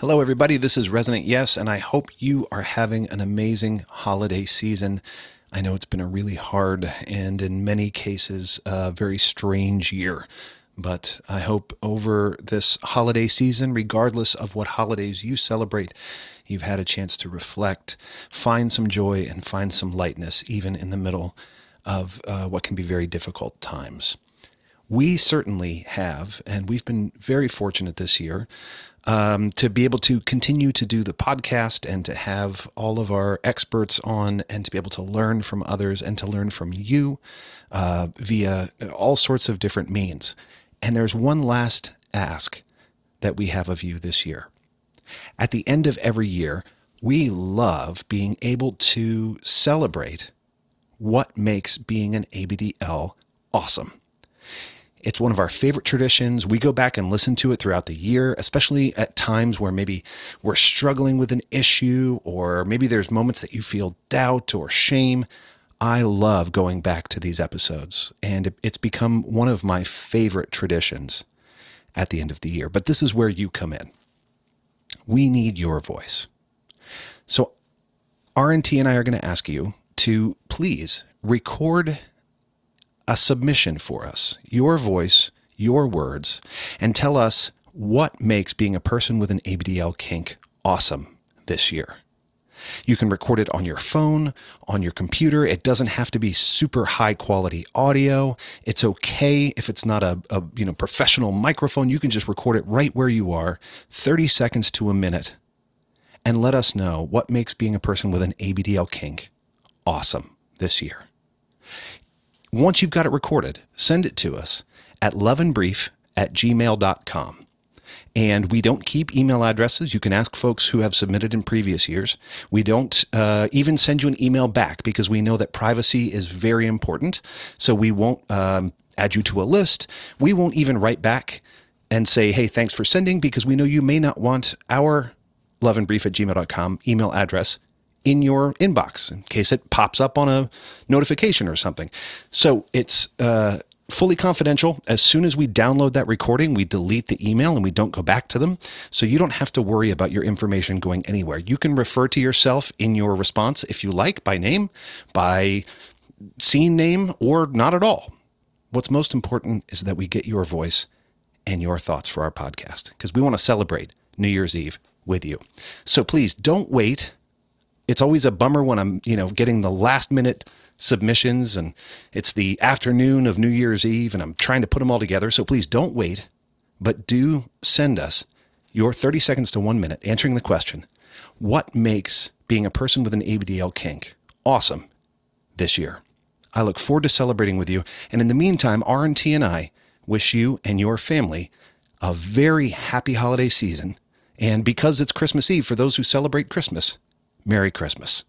Hello, everybody. This is Resonant Yes, and I hope you are having an amazing holiday season. I know it's been a really hard and, in many cases, a very strange year. But I hope over this holiday season, regardless of what holidays you celebrate, you've had a chance to reflect, find some joy, and find some lightness, even in the middle of uh, what can be very difficult times. We certainly have, and we've been very fortunate this year um, to be able to continue to do the podcast and to have all of our experts on and to be able to learn from others and to learn from you uh, via all sorts of different means. And there's one last ask that we have of you this year. At the end of every year, we love being able to celebrate what makes being an ABDL awesome. It's one of our favorite traditions. We go back and listen to it throughout the year, especially at times where maybe we're struggling with an issue or maybe there's moments that you feel doubt or shame. I love going back to these episodes, and it's become one of my favorite traditions at the end of the year. But this is where you come in. We need your voice. So, RNT and I are going to ask you to please record a submission for us, your voice, your words, and tell us what makes being a person with an ABDL kink awesome this year. You can record it on your phone, on your computer. It doesn't have to be super high quality audio. It's okay if it's not a, a, you know professional microphone. You can just record it right where you are, 30 seconds to a minute, and let us know what makes being a person with an ABDL kink awesome this year. Once you've got it recorded, send it to us at loveinbrief at gmail.com. And we don't keep email addresses. You can ask folks who have submitted in previous years. We don't uh, even send you an email back because we know that privacy is very important. So we won't um, add you to a list. We won't even write back and say, hey, thanks for sending because we know you may not want our loveinbrief at gmail.com email address in your inbox in case it pops up on a notification or something. So it's uh, fully confidential. As soon as we download that recording, we delete the email and we don't go back to them. So you don't have to worry about your information going anywhere. You can refer to yourself in your response if you like by name, by scene name, or not at all. What's most important is that we get your voice and your thoughts for our podcast because we want to celebrate New Year's Eve with you. So please don't wait it's always a bummer when I'm, you know, getting the last minute submissions and it's the afternoon of New Year's Eve and I'm trying to put them all together. So please don't wait, but do send us your 30 seconds to one minute answering the question What makes being a person with an ABDL kink awesome this year? I look forward to celebrating with you. And in the meantime, RNT and I wish you and your family a very happy holiday season. And because it's Christmas Eve, for those who celebrate Christmas, Merry Christmas.